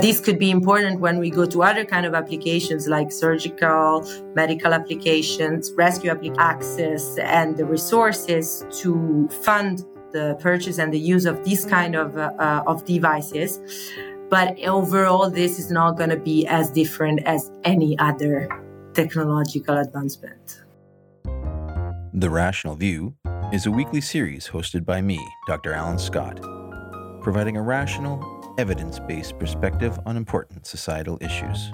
This could be important when we go to other kind of applications like surgical, medical applications, rescue access, and the resources to fund the purchase and the use of these kind of uh, uh, of devices. But overall, this is not going to be as different as any other technological advancement. The Rational View is a weekly series hosted by me, Dr. Alan Scott, providing a rational evidence based perspective on important societal issues.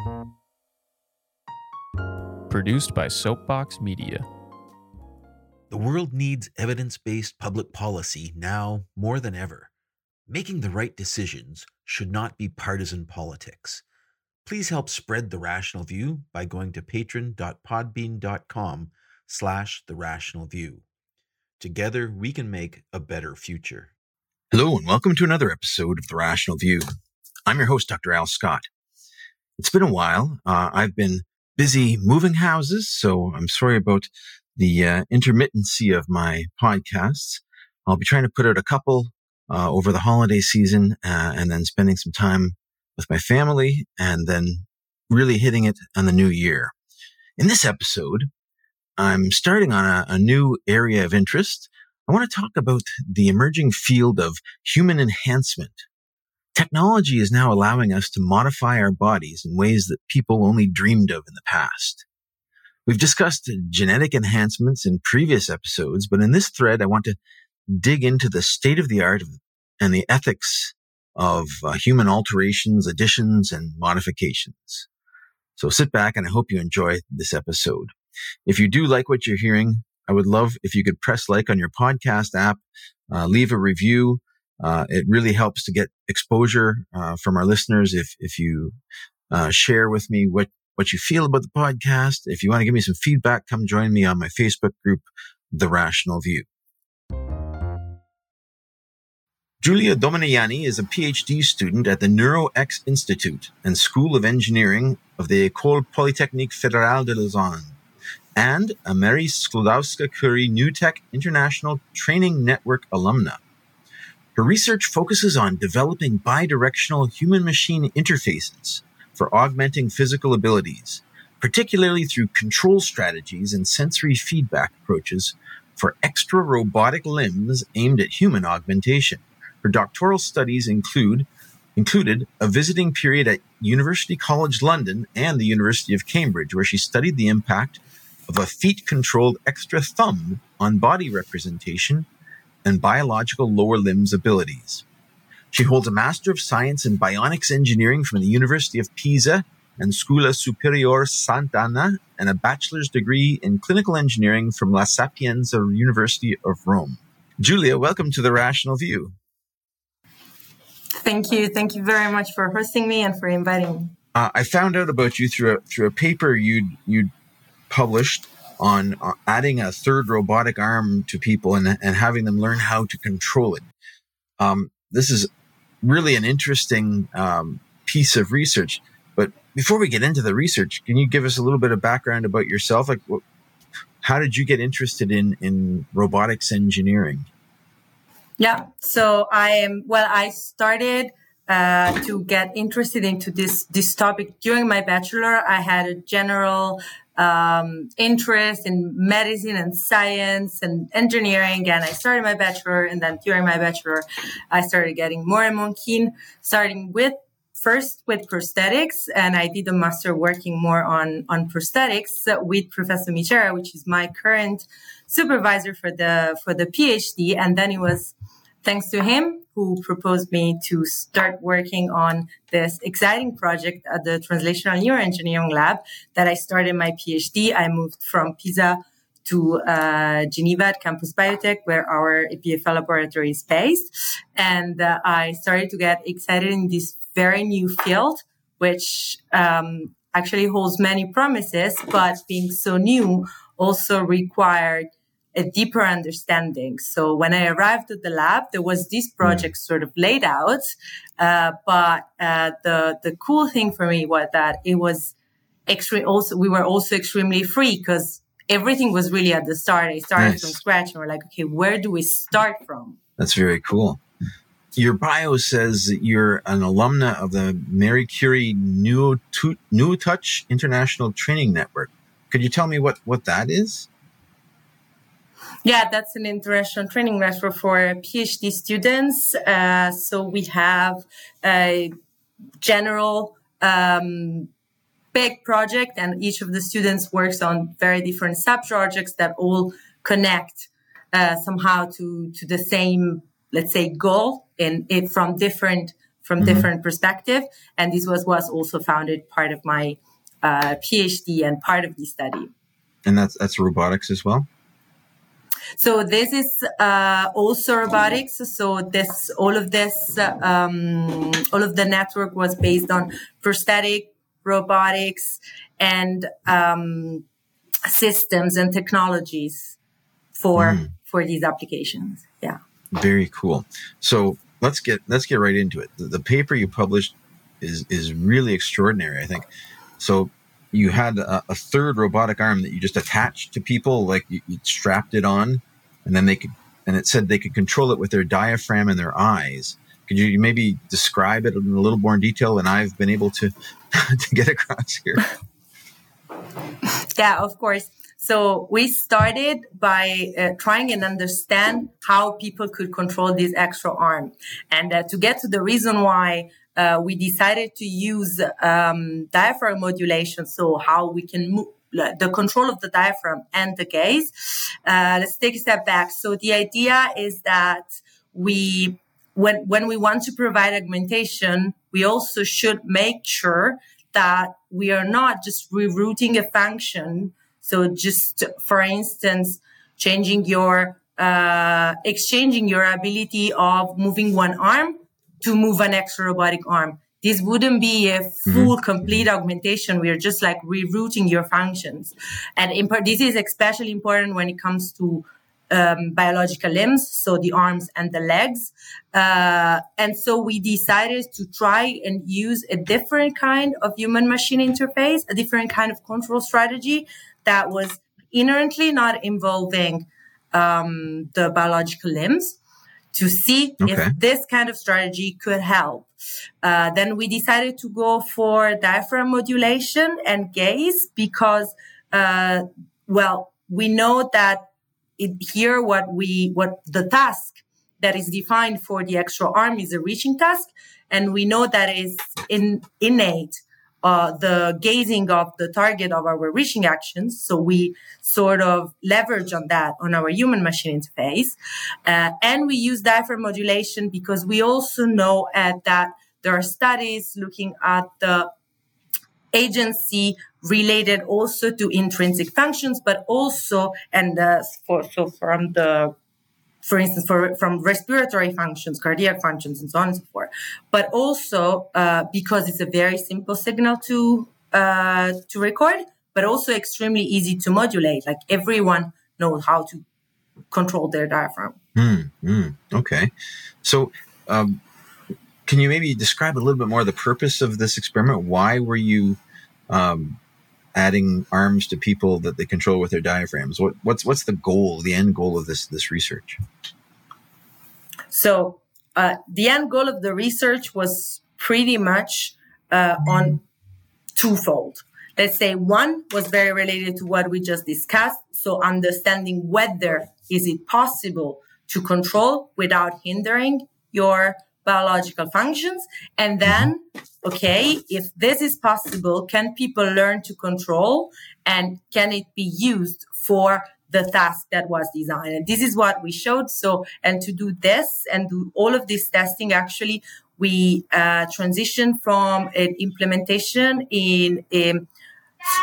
Produced by Soapbox Media. The world needs evidence based public policy now more than ever. Making the right decisions should not be partisan politics. Please help spread the rational view by going to patron.podbean.com slash the rational view. Together we can make a better future. Hello, and welcome to another episode of The Rational View. I'm your host, Dr. Al Scott. It's been a while. Uh, I've been busy moving houses, so I'm sorry about the uh, intermittency of my podcasts. I'll be trying to put out a couple uh, over the holiday season uh, and then spending some time with my family and then really hitting it on the new year. In this episode, I'm starting on a, a new area of interest I want to talk about the emerging field of human enhancement. Technology is now allowing us to modify our bodies in ways that people only dreamed of in the past. We've discussed genetic enhancements in previous episodes, but in this thread, I want to dig into the state of the art and the ethics of uh, human alterations, additions, and modifications. So sit back and I hope you enjoy this episode. If you do like what you're hearing, I would love if you could press like on your podcast app, uh, leave a review. Uh, it really helps to get exposure uh, from our listeners. If if you uh, share with me what what you feel about the podcast, if you want to give me some feedback, come join me on my Facebook group, The Rational View. Giulia Dominijanni is a PhD student at the NeuroX Institute and School of Engineering of the École Polytechnique Fédérale de Lausanne and a Marie Sklodowska Curie Neutouch International Training Network alumna. Her research focuses on developing bidirectional human machine interfaces for augmenting physical abilities, particularly through control strategies and sensory feedback approaches for extra robotic limbs aimed at human augmentation. Her doctoral studies include included a visiting period at University College London and the University of Cambridge, where she studied the impact of a feet controlled extra thumb on body representation and biological lower limbs abilities. She holds a Master of Science in Bionics Engineering from the University of Pisa and Scuola Superiore Sant'Anna and a bachelor's degree in clinical engineering from La Sapienza University of Rome. Giulia, welcome to the Rational View. Thank you. Thank you very much for hosting me and for inviting me. Uh, I found out about you through a, through a paper you'd, you'd published on uh, adding a third robotic arm to people and, and having them learn how to control it. Um, this is really an interesting um, piece of research. But before we get into the research, can you give us a little bit of background about yourself? Like, how did you get interested in in robotics engineering? Yeah, so I am. Well, I started uh, to get interested into this this topic during my bachelor. I had a general um, interest in medicine and science and engineering. And I started my bachelor. And then during my bachelor, I started getting more and more keen, starting with first with prosthetics. And I did a master working more on, on prosthetics with Professor Micera, which is my current supervisor for the, for the PhD. And then it was thanks to him who proposed me to start working on this exciting project at the Translational Neuroengineering Lab that I started my PhD. I moved from Pisa to uh, Geneva at Campus Biotech, where our EPFL laboratory is based. And uh, I started to get excited in this very new field, which um, actually holds many promises, but being so new also required a deeper understanding. So when I arrived at the lab, there was this hmm. project sort of laid out. Uh, but uh, the the cool thing for me was that it was extreme. Also, we were also extremely free because everything was really at the start. I started nice. from scratch, and we're like, okay, where do we start from? That's very cool. your bio says that you're an alumna of the Marie Curie New, New Touch International Training Network. Could you tell me what, what that is? Yeah, that's an international training network for PhD students. Uh, so we have a general um, big project, and each of the students works on very different sub projects that all connect uh, somehow to to the same, let's say, goal in it from different from mm-hmm. different perspective. And this was was also founded part of my uh, PhD and part of the study. And that's that's robotics as well. So this is uh, also robotics. So this, all of this, um, all of the network was based on prosthetic robotics and um, systems and technologies for mm. for these applications. Yeah. Very cool. So let's get let's get right into it. The, the paper you published is is really extraordinary. I think. So you had a, a, third robotic arm that you just attached to people, like you, you, strapped it on, and then they could, and it said they could control it with their diaphragm and their eyes. Could you maybe describe it in a little more detail than I've been able to to get across here? Yeah, of course. So we started by uh, trying and understand how people could control this extra arm, and uh, to get to the reason why uh, we decided to use um, diaphragm modulation. So how we can move the control of the diaphragm and the gaze. Uh, let's take a step back. So the idea is that we, when, when we want to provide augmentation, we also should make sure that we are not just rerouting a function. So just, for instance, changing your, uh, exchanging your ability of moving one arm to move an extra robotic arm. This wouldn't be a mm-hmm. full, mm-hmm. complete augmentation. We are just like rerouting your functions. And in part, this is especially important when it comes to um, biological limbs, so the arms and the legs. Uh, and so we decided to try and use a different kind of human machine interface, a different kind of control strategy that was inherently not involving um, the biological limbs to see okay. if this kind of strategy could help. Uh, then we decided to go for diaphragm modulation and gaze because, uh, well, we know that it, here what we what the task that is defined for the extra arm is a reaching task, and we know that is in innate uh, the gazing of the target of our reaching actions. So we sort of leverage on that on our human machine interface. Uh, and we use diaphragm modulation because we also know at that there are studies looking at the agency related also to intrinsic functions, but also, and uh, for, so from the for instance, for, from respiratory functions, cardiac functions, and so on and so forth. But also uh, because it's a very simple signal to uh, to record, but also extremely easy to modulate. Like everyone knows how to control their diaphragm. Mm, mm, okay, so. Um, can you maybe describe a little bit more the purpose of this experiment? Why were you um, adding arms to people that they control with their diaphragms? What, what's what's the goal, the end goal of this this research? So uh, the end goal of the research was pretty much uh, on twofold. Let's say one was very related to what we just discussed. So understanding whether is it possible to control without hindering your biological functions. And then, okay, if this is possible, can people learn to control and can it be used for the task that was designed? And this is what we showed. So, and to do this and do all of this testing, actually, we uh, transitioned from an implementation in a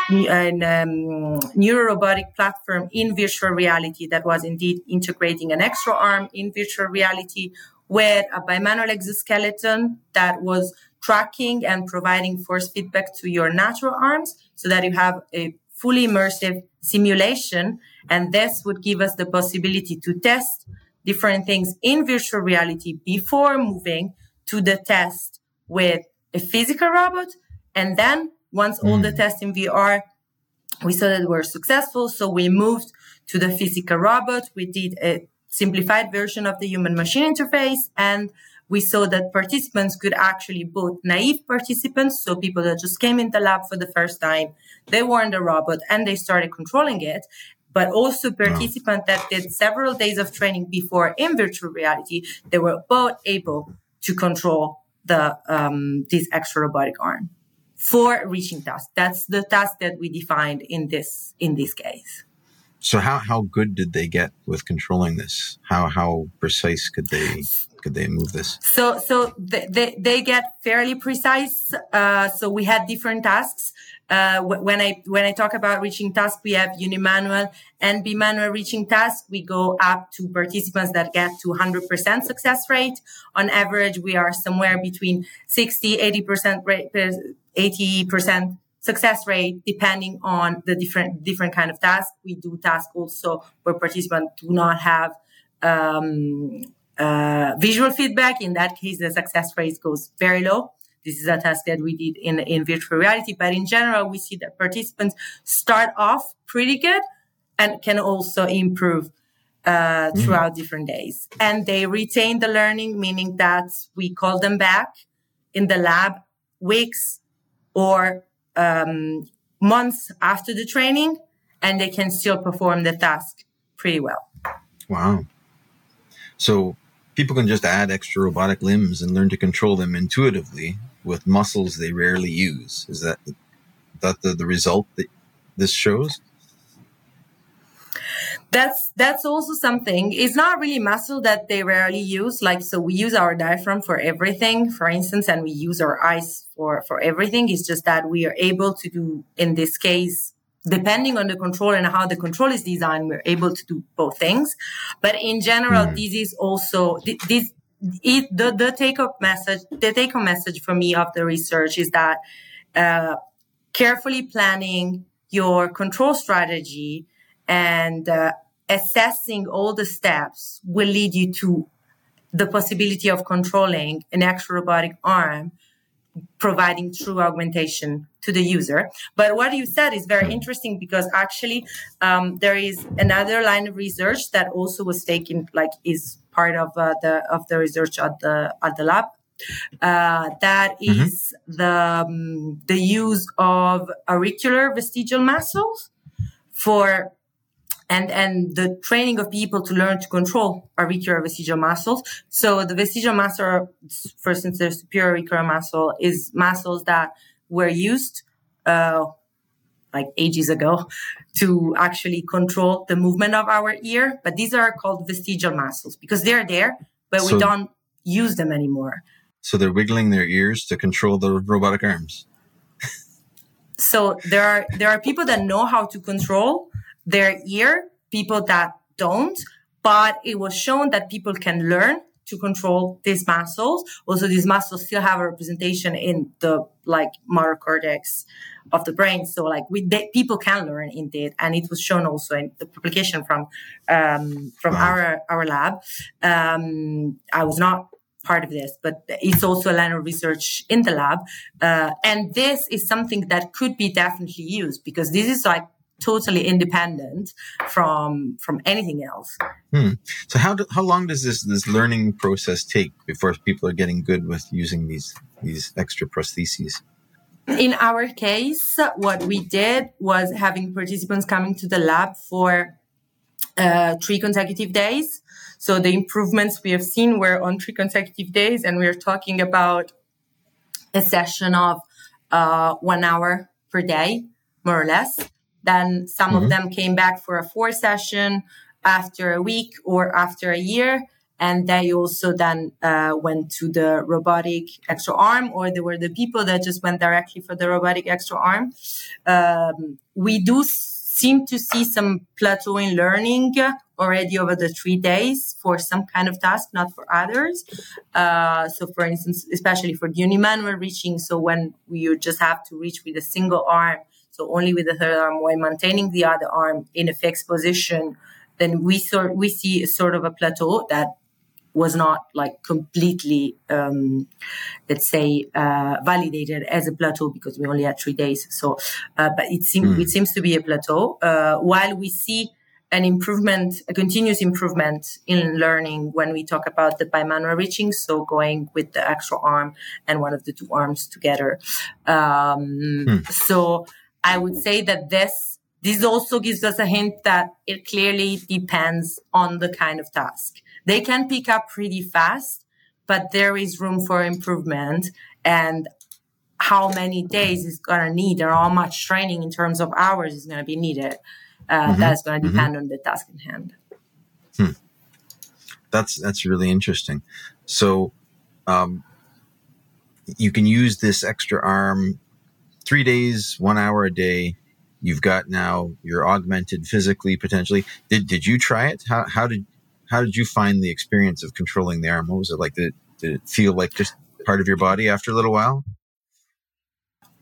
an um, neurorobotic platform in virtual reality that was indeed integrating an extra arm in virtual reality with a bimanual exoskeleton that was tracking and providing force feedback to your natural arms so that you have a fully immersive simulation. And this would give us the possibility to test different things in virtual reality before moving to the test with a physical robot. And then once mm. all the hmm. tests in VR, we saw that we were successful. So we moved to the physical robot. We did a simplified version of the human machine interface. And we saw that participants could actually both naive participants, so people that just came in the lab for the first time, they weren't a robot and they started controlling it, but also participants that did several days of training before in virtual reality, they were both able to control the um, this extra robotic arm for reaching tasks. That's the task that we defined in this in this case. So how how good did they get with controlling this? How how precise could they could they move this? So so they they, they get fairly precise. Uh, so we had different tasks. Uh, when I when I talk about reaching tasks, we have unimanual and bimanual reaching tasks. We go up to participants that get to 100% success rate. On average, we are somewhere between 60, 80% rate, 80% success rate depending on the different different kind of task. We do tasks also where participants do not have um, uh, visual feedback. In that case, the success rate goes very low. This is a task that we did in, in virtual reality, but in general, we see that participants start off pretty good and can also improve uh, mm-hmm. throughout mm. different days. And they retain the learning, meaning that we call them back in the lab weeks or um, months after the training, and they can still perform the task pretty well. Wow. So people can just add extra robotic limbs and learn to control them intuitively with muscles they rarely use. Is that that the, the result that this shows? That's that's also something. It's not really muscle that they rarely use. Like so we use our diaphragm for everything for instance and we use our eyes for for everything. It's just that we are able to do in this case depending on the control and how the control is designed we're able to do both things. But in general mm. this is also this it, the, the take home message the take home message for me of the research is that uh, carefully planning your control strategy and uh, assessing all the steps will lead you to the possibility of controlling an extra robotic arm providing true augmentation to the user. But what you said is very interesting because actually um, there is another line of research that also was taken, like is part of uh, the of the research at the at the lab. Uh, that mm-hmm. mm-hmm. the um, the use of auricular vestigial muscles for and and the training of people to learn to control auricular vestigial muscles. So the vestigial muscle, for instance, the superior auricular muscle is muscles that were used uh, like ages ago to actually control the movement of our ear. But these are called vestigial muscles because they're there, but so, we don't use them anymore. So they're wiggling their ears to control the robotic arms. so there are there are people that know how to control their ear, people that don't. But it was shown that people can learn to control these muscles. Also, these muscles still have a representation in the like motor cortex of the brain. So, like we they, people can learn indeed, and it was shown also in the publication from um, from wow. our our lab. Um, I was not part of this, but it's also a line of research in the lab, uh, and this is something that could be definitely used because this is like totally independent from from anything else. Hmm. So how do, how long does this this learning process take before people are getting good with using these these extra prostheses? In our case, what we did was having participants coming to the lab for uh, three consecutive days. So the improvements we have seen were on three consecutive days, and we are talking about a session of uh, one hour per day, more or less. Then some mm-hmm. of them came back for a four session after a week or after a year. And they also then uh, went to the robotic extra arm, or there were the people that just went directly for the robotic extra arm. Um, we do seem to see some plateau in learning already over the three days for some kind of task, not for others. Uh, so, for instance, especially for the unimanual reaching, so when you just have to reach with a single arm, so only with the third arm while maintaining the other arm in a fixed position, then we sort we see a sort of a plateau that was not like completely, um, let's say, uh, validated as a plateau because we only had three days. So, uh, but it seems mm. it seems to be a plateau. Uh, while we see an improvement, a continuous improvement in learning when we talk about the bimanual reaching. So going with the extra arm and one of the two arms together. Um, hmm. So I would say that this, this also gives us a hint that it clearly depends on the kind of task. They can pick up pretty fast, but there is room for improvement. And how many days is going to need or how much training in terms of hours is going to be needed uh, mm-hmm. that's going to mm-hmm. depend mm-hmm. on the task in hand. Hmm. That's that's really interesting. So, um, you can use this extra arm three days, one hour a day. You've got now you're augmented physically potentially. Did did you try it? How how did how did you find the experience of controlling the arm? What was it like? Did, did it feel like just part of your body after a little while?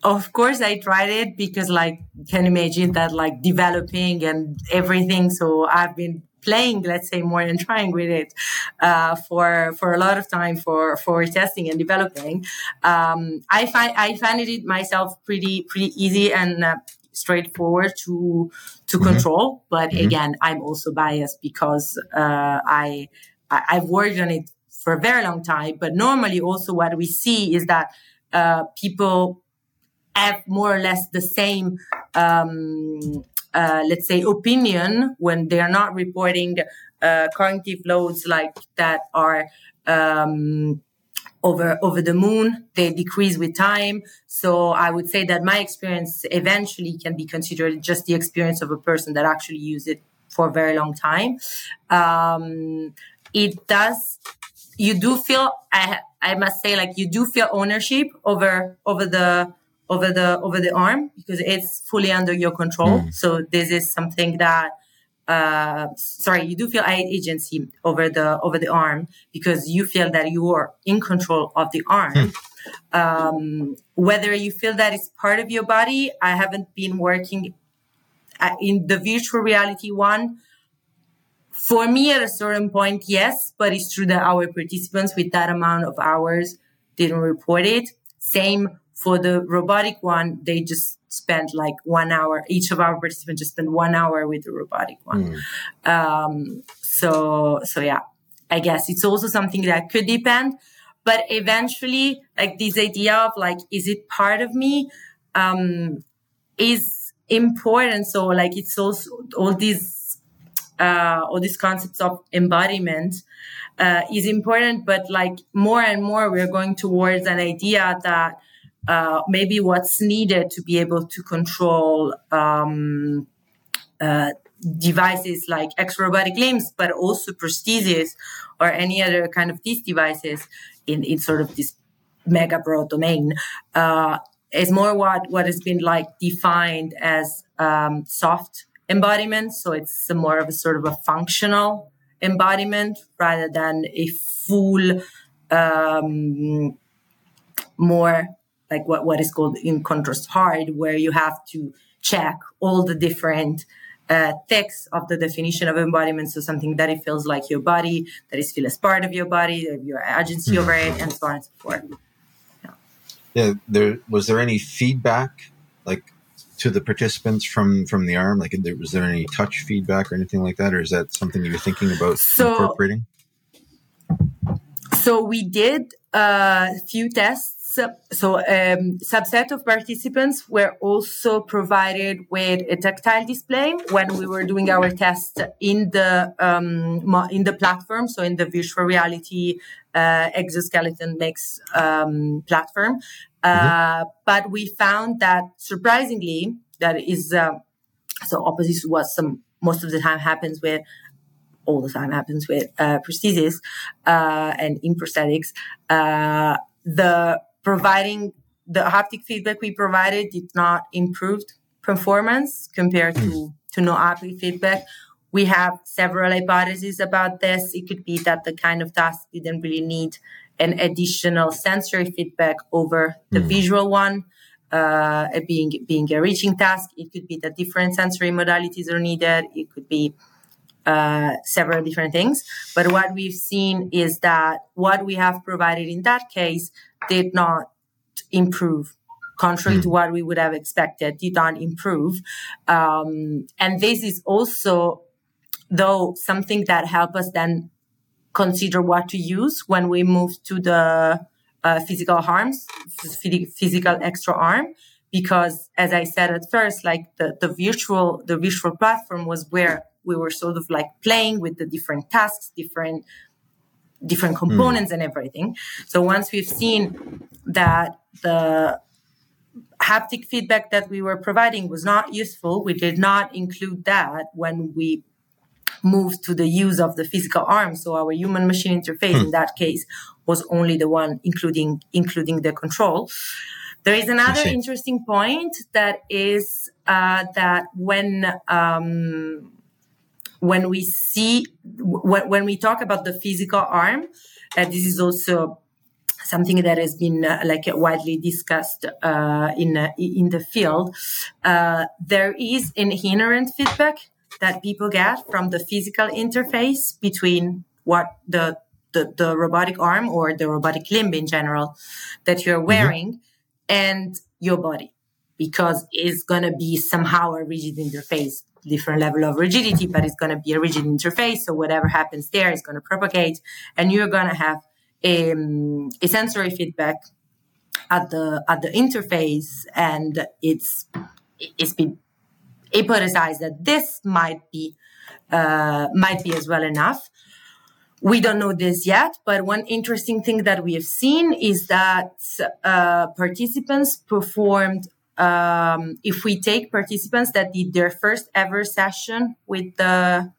of course i tried it because like can imagine that like developing and everything so i've been playing let's say more and trying with it uh, for for a lot of time for for testing and developing um, i find i find it myself pretty pretty easy and uh, straightforward to to mm-hmm. control but mm-hmm. again i'm also biased because uh, I, I i've worked on it for a very long time but normally also what we see is that uh, people have more or less the same, um, uh, let's say, opinion when they are not reporting uh, cognitive loads like that are um, over over the moon. They decrease with time. So I would say that my experience eventually can be considered just the experience of a person that actually used it for a very long time. Um, it does. You do feel. I I must say, like you do feel ownership over over the over the over the arm because it's fully under your control. Mm. So this is something that uh, sorry, you do feel agency over the over the arm because you feel that you are in control of the arm. Mm. Um, whether you feel that it's part of your body, I haven't been working uh, in the virtual reality one. For me, at a certain point, yes, but it's true that our participants with that amount of hours didn't report it. Same for the robotic one, they just spent like one hour. Each of our participants just spent one hour with the robotic one. Mm. Um, so, so yeah, I guess it's also something that could depend. But eventually, like this idea of like, is it part of me? Um, is important. So like, it's also all these, uh, all these concepts of embodiment, uh, is important. But like more and more, we're going towards an idea that, uh, maybe what's needed to be able to control um, uh, devices like extrarobotic limbs, but also prostheses or any other kind of these devices in, in sort of this mega broad domain uh, is more what, what has been like defined as um, soft embodiment. So it's more of a sort of a functional embodiment rather than a full um, more like what, what is called in contrast hard, where you have to check all the different uh, texts of the definition of embodiment. So something that it feels like your body, that is feel as part of your body, your agency over it, and so on and so forth. Yeah. yeah. There was there any feedback like to the participants from from the arm? Like, was there any touch feedback or anything like that, or is that something you're thinking about so, incorporating? So we did a few tests so um, subset of participants were also provided with a tactile display when we were doing our test in the um, in the platform, so in the virtual reality uh, exoskeleton mix um, platform. Uh, mm-hmm. But we found that surprisingly, that is uh, so opposite to what some most of the time happens with all the time happens with uh, prosthesis uh, and in prosthetics. Uh, the providing the haptic feedback we provided did not improve performance compared to, to no haptic feedback. We have several hypotheses about this. It could be that the kind of task didn't really need an additional sensory feedback over the mm. visual one, uh, being being a reaching task. It could be that different sensory modalities are needed. It could be uh, several different things. But what we've seen is that what we have provided in that case did not improve contrary to hmm. what we would have expected did not improve um, and this is also though something that help us then consider what to use when we move to the uh, physical harms, physical extra arm. Because as I said at first, like the, the virtual, the virtual platform was where we were sort of like playing with the different tasks, different, different hmm. components mm. and everything. So once we've seen that the haptic feedback that we were providing was not useful, we did not include that when we moved to the use of the physical arm. So our human machine interface hmm. in that case was only the one including including the control. There is another interesting point that is uh, that when um, when we see when, when we talk about the physical arm, uh, this is also something that has been uh, like widely discussed uh, in uh, in the field. Uh, there is an inherent feedback that people get from the physical interface between what the the, the robotic arm or the robotic limb in general that you're mm-hmm. wearing mm-hmm. and your body because it's going to be somehow a rigid interface different level of rigidity but it's going to be a rigid interface so whatever happens there is going to propagate and you're going to have a, um, a sensory feedback at the at the interface and it's it's been hypothesized that this might be uh, might be as well enough. We don't know this yet, but one interesting thing that we have seen is that uh, participants performed. Um, if we take participants that did their first ever session with the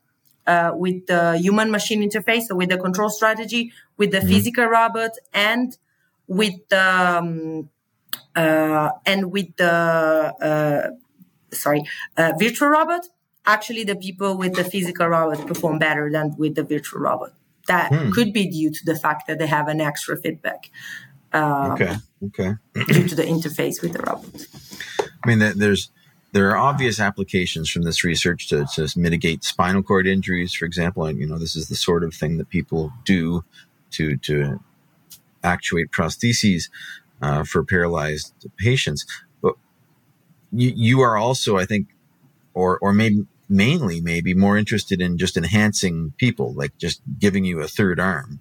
uh, with the human machine interface, so with the control strategy, with the mm-hmm. physical robot, and with the um, uh, and with the uh, sorry, uh, virtual robot, actually the people with the physical robot perform better than with the virtual robot. That hmm. could be due to the fact that they have an extra feedback. Um, okay. Okay. due to the interface with the robot. I mean, there's there are obvious applications from this research to, to mitigate spinal cord injuries, for example. And you know, this is the sort of thing that people do to to actuate prostheses uh, for paralyzed patients But you, you are also, I think, or, or maybe mainly maybe more interested in just enhancing people, like just giving you a third arm.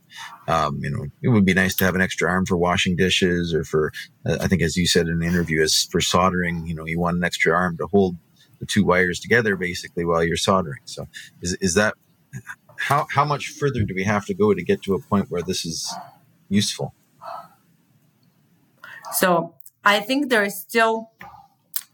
Um, you know, it would be nice to have an extra arm for washing dishes or for, uh, I think, as you said in an interview, as for soldering, you know, you want an extra arm to hold the two wires together basically while you're soldering. So is, is that, how, how much further do we have to go to get to a point where this is useful? So I think there is still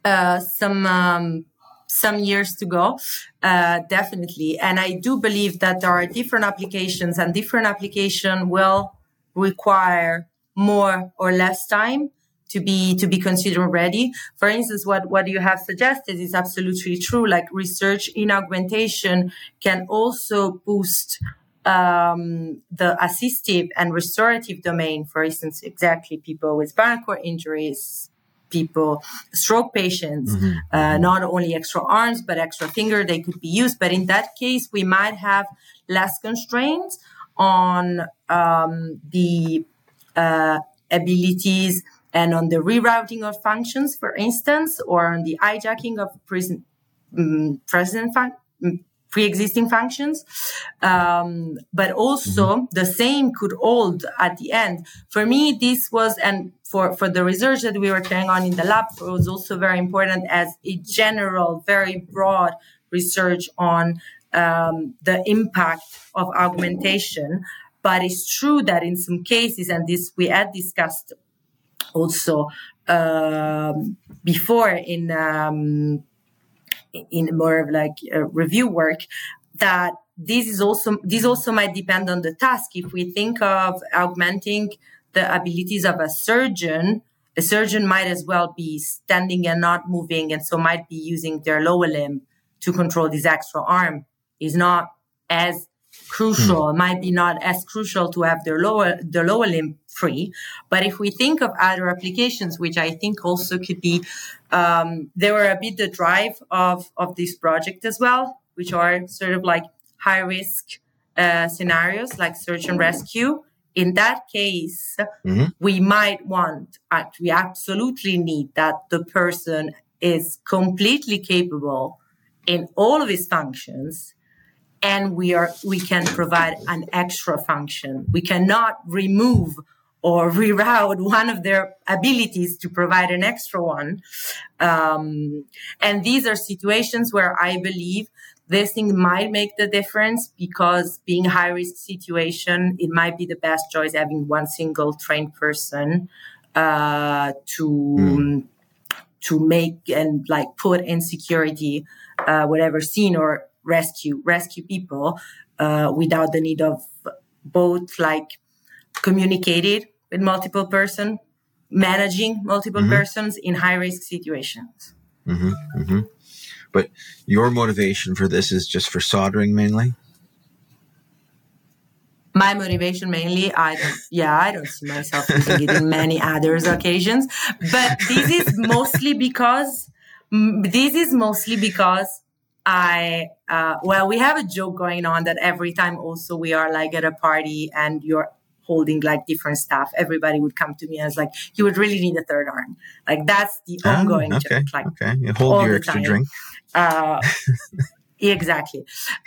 uh, some um, some years to go, uh, definitely. And I do believe that there are different applications, and different application will require more or less time to be to be considered ready. For instance, what what you have suggested is absolutely true. Like research in augmentation can also boost um, the assistive and restorative domain. For instance, exactly people with spinal cord injuries, people, stroke patients, mm-hmm. uh, not only extra arms, but extra finger, they could be used. But in that case, we might have less constraints on um, the uh, abilities and on the rerouting of functions, for instance, or on the hijacking of present, um, present fun- mm, pre-existing functions. Um, but also mm-hmm. the same could hold at the end. For me this was and for, for the research that we were carrying on in the lab was also very important as a general very broad research on um, the impact of augmentation. But it's true that in some cases and this we had discussed also um, before in um, in more of like review work that this is also this also might depend on the task. If we think of augmenting the abilities of a surgeon a surgeon might as well be standing and not moving and so might be using their lower limb to control this extra arm. Is not as crucial hmm. might be not as crucial to have the lower their lower limb free but if we think of other applications which i think also could be um, they were a bit the drive of of this project as well which are sort of like high risk uh, scenarios like search and rescue in that case mm-hmm. we might want uh, we absolutely need that the person is completely capable in all of his functions and we are we can provide an extra function. We cannot remove or reroute one of their abilities to provide an extra one. Um, and these are situations where I believe this thing might make the difference because being a high risk situation, it might be the best choice having one single trained person uh, to mm. to make and like put in security uh, whatever scene or rescue rescue people uh, without the need of both like communicated with multiple person managing multiple mm-hmm. persons in high risk situations mm-hmm, mm-hmm. but your motivation for this is just for soldering mainly my motivation mainly i don't yeah i don't see myself using it in many others occasions but this is mostly because this is mostly because I, uh, well, we have a joke going on that every time also we are like at a party and you're holding like different stuff, everybody would come to me as like, you would really need a third arm. Like that's the oh, ongoing okay, joke. Like, okay, you hold your extra time. drink. Uh, exactly.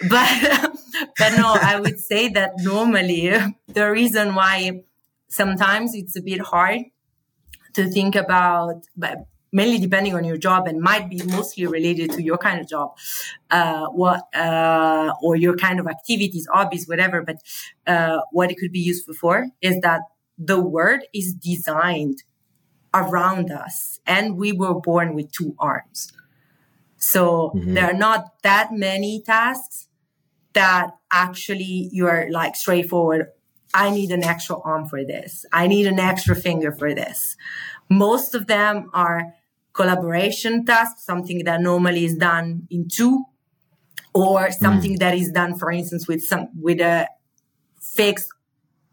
But, but no, I would say that normally the reason why sometimes it's a bit hard to think about, but mainly depending on your job and might be mostly related to your kind of job uh, what uh, or your kind of activities hobbies whatever but uh, what it could be useful for is that the word is designed around us and we were born with two arms so mm-hmm. there are not that many tasks that actually you're like straightforward i need an extra arm for this i need an extra finger for this most of them are collaboration task, something that normally is done in two, or something mm. that is done, for instance, with some with a fixed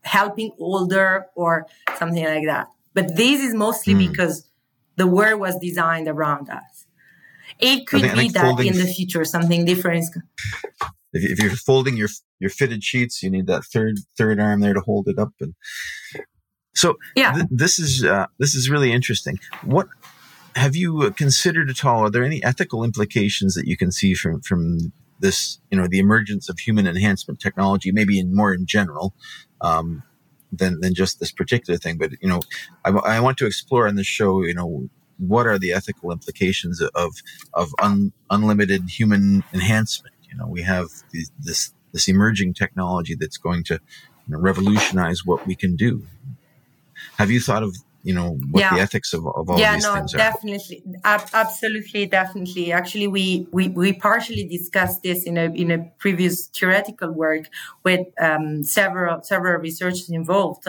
helping older or something like that. But this is mostly mm. because the word was designed around us. It could think, be that folding, in the future something different is. If you're folding your your fitted sheets, you need that third third arm there to hold it up, and so yeah, th- this is uh, this is really interesting. What have you uh, considered at all? Are there any ethical implications that you can see from from this? You know, the emergence of human enhancement technology, maybe in more in general. Um, than, than just this particular thing, but you know, I, I want to explore in this show. You know, what are the ethical implications of of un, unlimited human enhancement? You know, we have this this emerging technology that's going to you know, revolutionize what we can do. Have you thought of you know what yeah. the ethics of, of all yeah, these no, things are. definitely, Ab- absolutely, definitely. Actually, we, we we partially discussed this in a in a previous theoretical work with um, several several researchers involved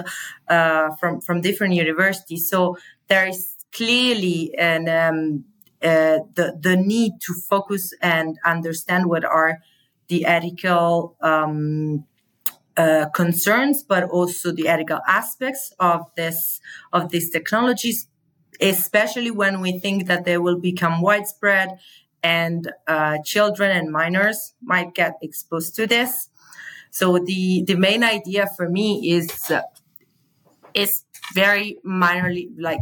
uh, from from different universities. So there is clearly an um, uh, the the need to focus and understand what are the ethical um, uh, concerns, but also the ethical aspects of this of these technologies, especially when we think that they will become widespread and uh, children and minors might get exposed to this. So the the main idea for me is uh, is very minorly like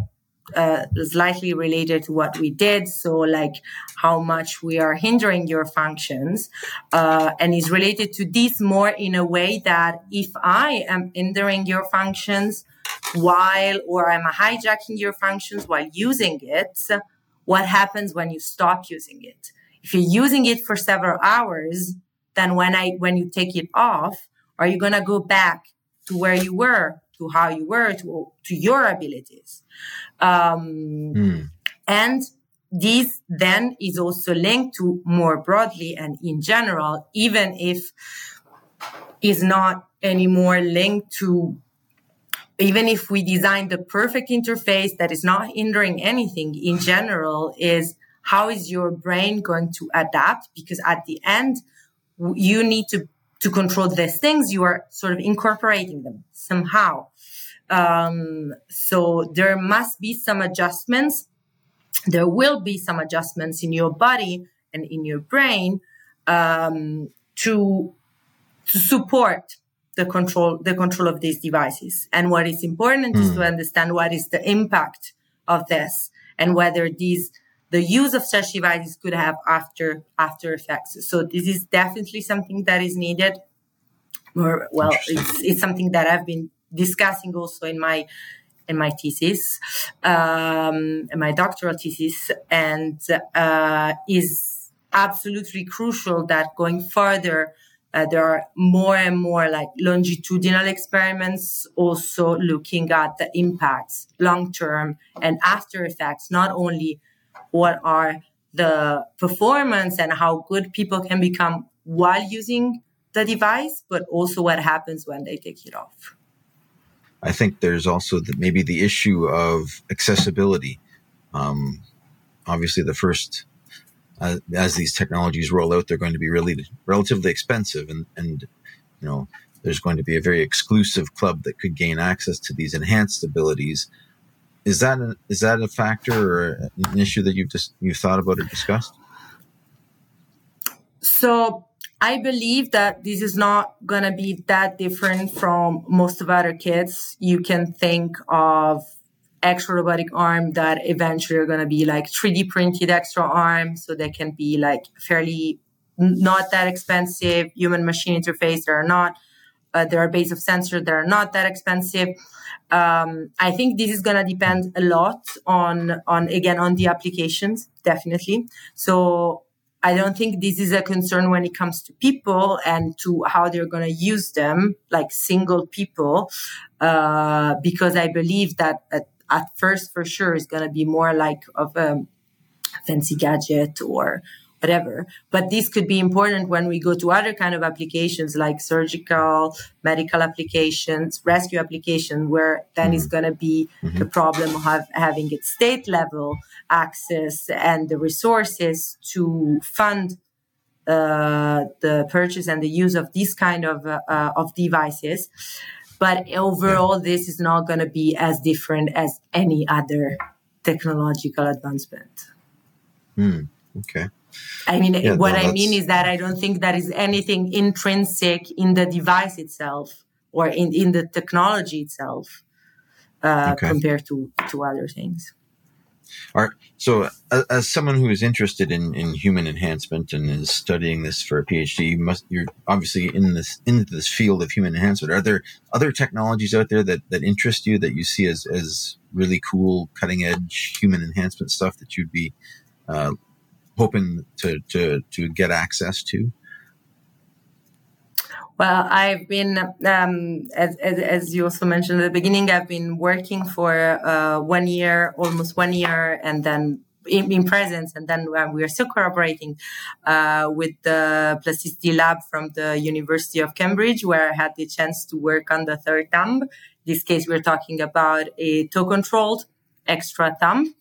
uh, slightly related to what we did. So, like how much we are hindering your functions, uh, and is related to this more in a way that if I am hindering your functions while, or I'm hijacking your functions while using it, what happens when you stop using it? If you're using it for several hours, then when I when you take it off, are you gonna go back to where you were, to how you were, to to your abilities? Um, mm. And this then is also linked to more broadly and in general, even if is not anymore linked to even if we design the perfect interface that is not hindering anything in general is how is your brain going to adapt because at the end you need to to control these things you are sort of incorporating them somehow um, so there must be some adjustments. There will be some adjustments in your body and in your brain um, to to support the control the control of these devices. And what is important mm. is to hmm. understand what is the impact of this and whether these the use of such devices could have after after effects. So this is definitely something that is needed. Or well, it's, it's something that I've been discussing also in my in my thesis, um, in my doctoral thesis, and uh, is absolutely crucial that going further. Uh, there are more and more like longitudinal experiments also looking at the impacts long term and after effects, not only what are the performance and how good people can become while using the device, but also what happens when they take it off. I think there's also the, maybe the issue of accessibility. Um, obviously, the first uh, as these technologies roll out, they're going to be really relatively expensive, and and you know there's going to be a very exclusive club that could gain access to these enhanced abilities. Is that a, is that a factor or an issue that you've just you've thought about or discussed? So I believe that this is not going to be that different from most of other kids. You can think of extra robotic arm that eventually are going to be like 3D printed extra arms. So they can be like fairly not that expensive human machine interface. There are not, uh, there are base of sensors that are not that expensive. Um, I think this is going to depend a lot on, on again, on the applications, definitely. So I don't think this is a concern when it comes to people and to how they're going to use them, like single people, uh, because I believe that at, at first, for sure, is going to be more like of a fancy gadget or whatever. But this could be important when we go to other kind of applications like surgical, medical applications, rescue application, where then mm-hmm. is going to be mm-hmm. the problem of have, having it state level access and the resources to fund uh, the purchase and the use of these kind of uh, uh, of devices. But overall, this is not going to be as different as any other technological advancement. Hmm. Okay. I mean, yeah, what no, I mean is that I don't think there is anything intrinsic in the device itself or in, in the technology itself uh, okay. compared to, to other things. All right. So, as, as, someone who is interested in, in human enhancement and is studying this for a PhD, you must you're obviously in this into this field of human enhancement. Are there other technologies out there that, that interest you that you see as as really cool, cutting edge human enhancement stuff that you'd be uh, hoping to, to, to get access to? Well, I've been, um, as, as, as, you also mentioned at the beginning, I've been working for uh, one year, almost one year, and then in, in presence, and then we are still collaborating uh, with the Plasticity Lab from the University of Cambridge, where I had the chance to work on the third thumb. In this case, we're talking about a toe-controlled extra thumb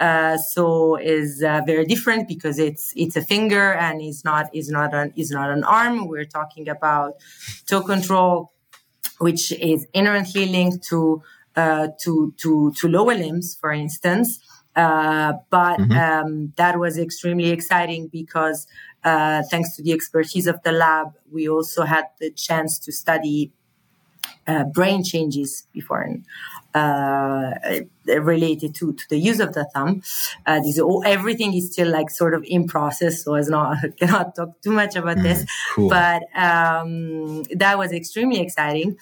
uh, so is uh, very different because it's it's a finger and is not is not an is not an arm. We're talking about toe control, which is inherently linked to uh, to to to lower limbs, for instance. Uh, but mm-hmm. um, that was extremely exciting because uh, thanks to the expertise of the lab, we also had the chance to study uh, brain changes before uh, related to, to the use of the thumb. Uh, this all, everything is still like sort of in process, so I not cannot talk too much about mm, this. Cool. But um, that was extremely exciting.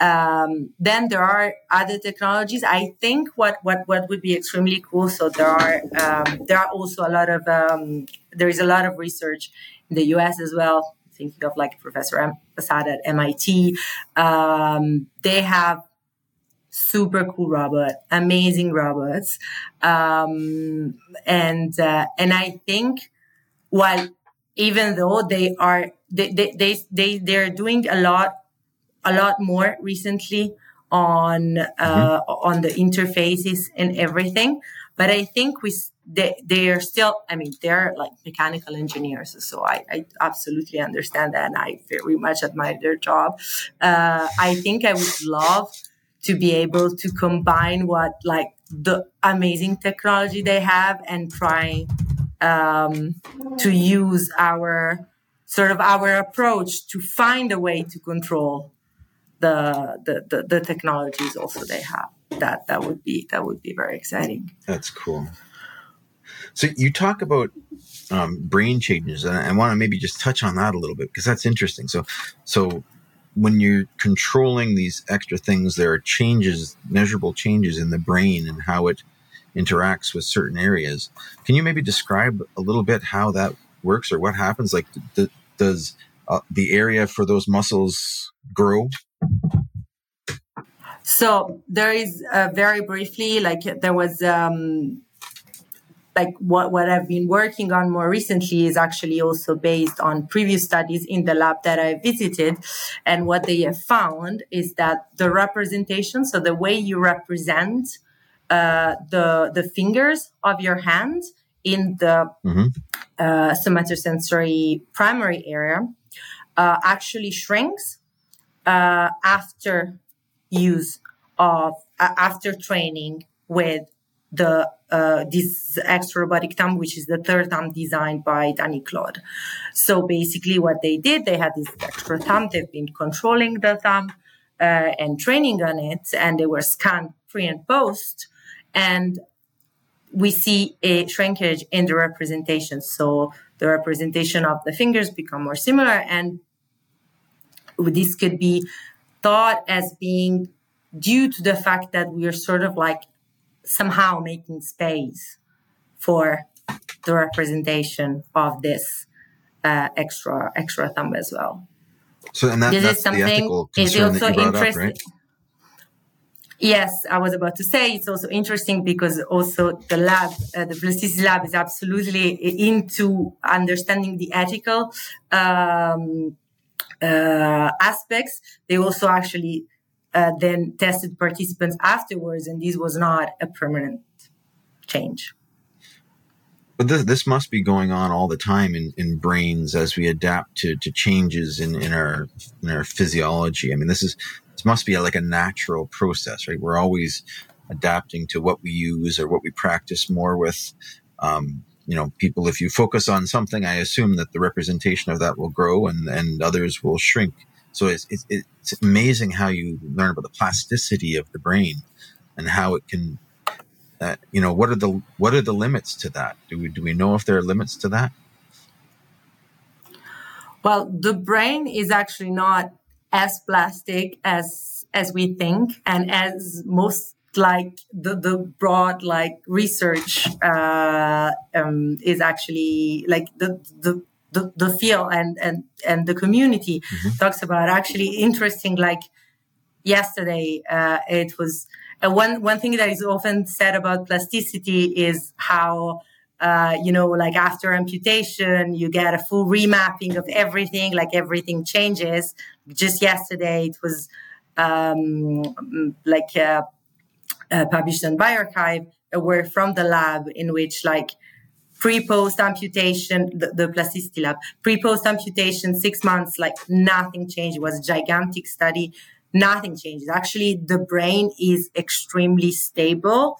Um, then there are other technologies. I think what what what would be extremely cool. So there are um, there are also a lot of um, there is a lot of research in the U.S. as well. Thinking of like Professor Asada at MIT, um, they have super cool robot, amazing robots. Um, and, uh, and I think while even though they are, they, they, they, they, they're doing a lot, a lot more recently on, uh, mm-hmm. on the interfaces and everything. But I think we, they, they are still, I mean, they're like mechanical engineers. So I, I absolutely understand that. And I very much admire their job. Uh, I think I would love to be able to combine what like the amazing technology they have and try um, to use our sort of our approach to find a way to control the, the the, technologies also they have that that would be that would be very exciting that's cool So you talk about um, brain changes, and I want to maybe just touch on that a little bit because that's interesting. So, so when you're controlling these extra things, there are changes, measurable changes in the brain and how it interacts with certain areas. Can you maybe describe a little bit how that works or what happens? Like, th- does uh, the area for those muscles grow? So there is uh, very briefly, like there was um, like what, what I've been working on more recently is actually also based on previous studies in the lab that I visited. And what they have found is that the representation, so the way you represent uh, the, the fingers of your hand in the mm-hmm. uh, somatosensory primary area uh, actually shrinks uh, after use of, after training with the uh, this extra robotic thumb, which is the third thumb designed by Dani Clode. So basically, what they did, they had this extra thumb. They've been controlling the thumb uh, and training on it, and they were scanned pre and post, and we see a shrinkage in the representation. So the representation of the fingers become more similar, and this could be thought as being due to the fact that we are sort of like somehow making space for the representation of this uh, extra extra thumb as well. So, and that, this that's is something, the ethical concern that you brought up, right? Yes, I was about to say it's also interesting because also the lab, uh, the plasticity lab, is absolutely into understanding the ethical um, uh, aspects. They also actually uh, then tested participants afterwards, and this was not a permanent change. But this, this must be going on all the time in, in brains as we adapt to, to changes in, in our in our physiology. I mean, this is this must be a, like a natural process, right? We're always adapting to what we use or what we practice more with. Um, you know, people, if you focus on something, I assume that the representation of that will grow and, and others will shrink. So it's, it's, it's amazing how you learn about the plasticity of the brain and how it can, uh, you know, what are the what are the limits to that? Do we do we know if there are limits to that? Well, the brain is actually not as plastic as as we think, and as most like the the broad like research uh, um, is actually like the the the, the field and, and, and the community mm-hmm. talks about actually interesting, like yesterday, uh, it was uh, one, one thing that is often said about plasticity is how, uh, you know, like after amputation, you get a full remapping of everything, like everything changes. Just yesterday, it was um, like uh, uh published on bioRxiv, a work from the lab in which like pre-post amputation, the, the plasticity lab, pre-post amputation, six months, like nothing changed. It was a gigantic study. Nothing changes. Actually, the brain is extremely stable.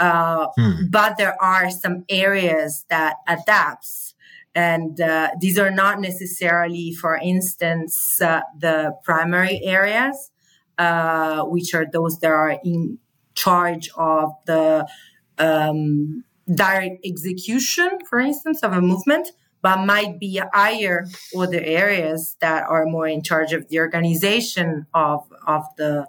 Uh, hmm. but there are some areas that adapts and uh, these are not necessarily for instance uh, the primary areas uh, which are those that are in charge of the um, direct execution, for instance, of a movement, but might be higher other areas that are more in charge of the organization of, of the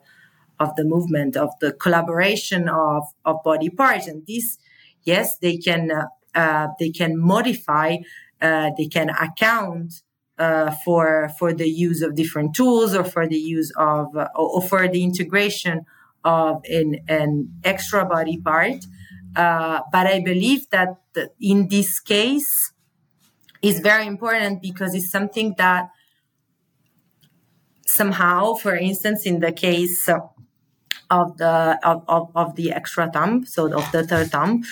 of the movement, of the collaboration of, of body parts. And this, yes, they can uh, uh, they can modify, uh, they can account uh, for for the use of different tools or for the use of uh, or for the integration of an, an extra body part uh, but I believe that in this case is very important because it's something that somehow, for instance, in the case of the of, of, of the extra thumb, so of the third thumb,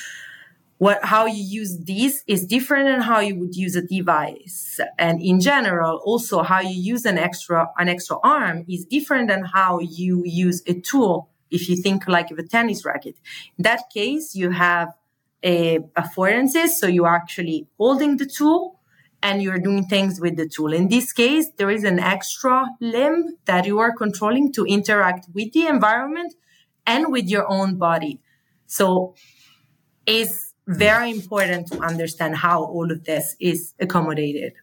what how you use this is different than how you would use a device and in general also how you use an extra an extra arm is different than how you use a tool if you think like of a tennis racket. In that case, you have a affordances, so you're actually holding the tool and you're doing things with the tool. In this case, there is an extra limb that you are controlling to interact with the environment and with your own body. So it's very important to understand how all of this is accommodated.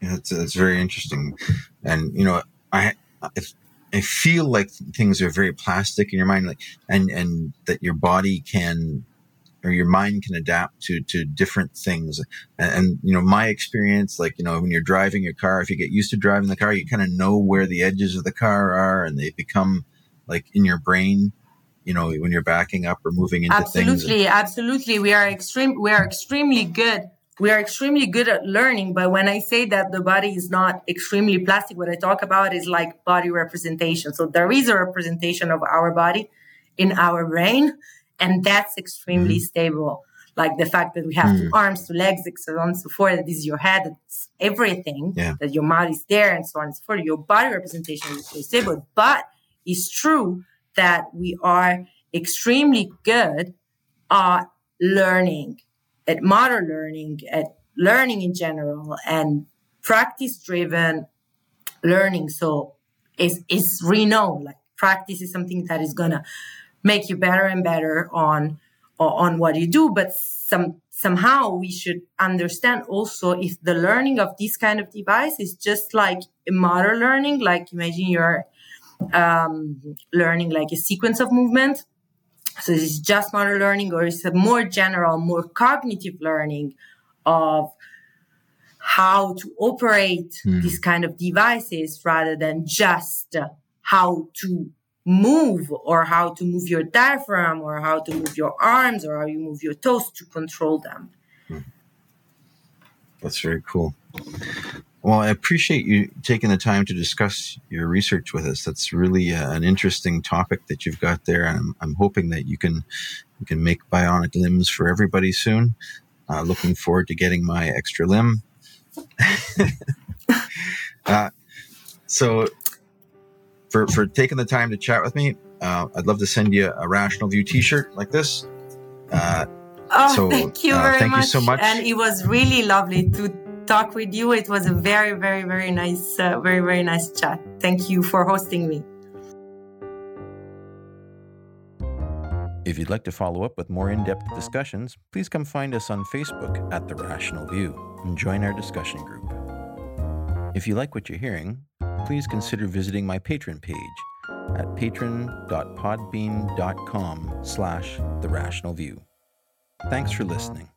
It's, it's very interesting. And, you know, I, if, I feel like things are very plastic in your mind, like, and, and that your body can or your mind can adapt to to different things. And, and, you know my experience like you know when you're driving your car if you get used to driving the car you kind of know where the edges of the car are and they become like in your brain you know when you're backing up or moving into absolutely things absolutely. We are extreme we are extremely good we are extremely good at learning but when i say that the body is not extremely plastic what i talk about is like body representation. So there is a representation of our body in our brain and that's extremely mm-hmm. stable like the fact that we have mm. two arms, two legs, so on and so forth. That is your head, it's everything. Yeah. That your mouth is there, and so on and so forth. Your body representation is very stable. But it's true that we are extremely good at learning, at motor learning, at learning in general, and practice driven learning. So it's, it's renowned. Like practice is something that is gonna make you better and better on on what you do. But some somehow we should understand also if the learning of this kind of device is just like motor learning, like imagine you're um, learning like a sequence of movement. So this is just motor learning, or is a more general, more cognitive learning of how to operate mm. these kind of devices rather than just how to move or how to move your diaphragm or how to move your arms or how you move your toes to control them. Hmm. That's very cool. Well, I appreciate you taking the time to discuss your research with us. That's really uh, an interesting topic that you've got there, and I'm, I'm, hoping that you can you can make bionic limbs for everybody soon. Uh, looking forward to getting my extra limb. uh, so, for for taking the time to chat with me, uh, I'd love to send you a Rational View T-shirt like this. Uh, oh, so, thank you uh, very thank much. you so much. And it was really lovely to talk with you. It was a very, very, very nice, uh, very, very nice chat. Thank you for hosting me. If you'd like to follow up with more in depth discussions, please come find us on Facebook at The Rational View and join our discussion group. If you like what you're hearing, please consider visiting my Patreon page at patron.podbean.com slash the rational view. Thanks for listening.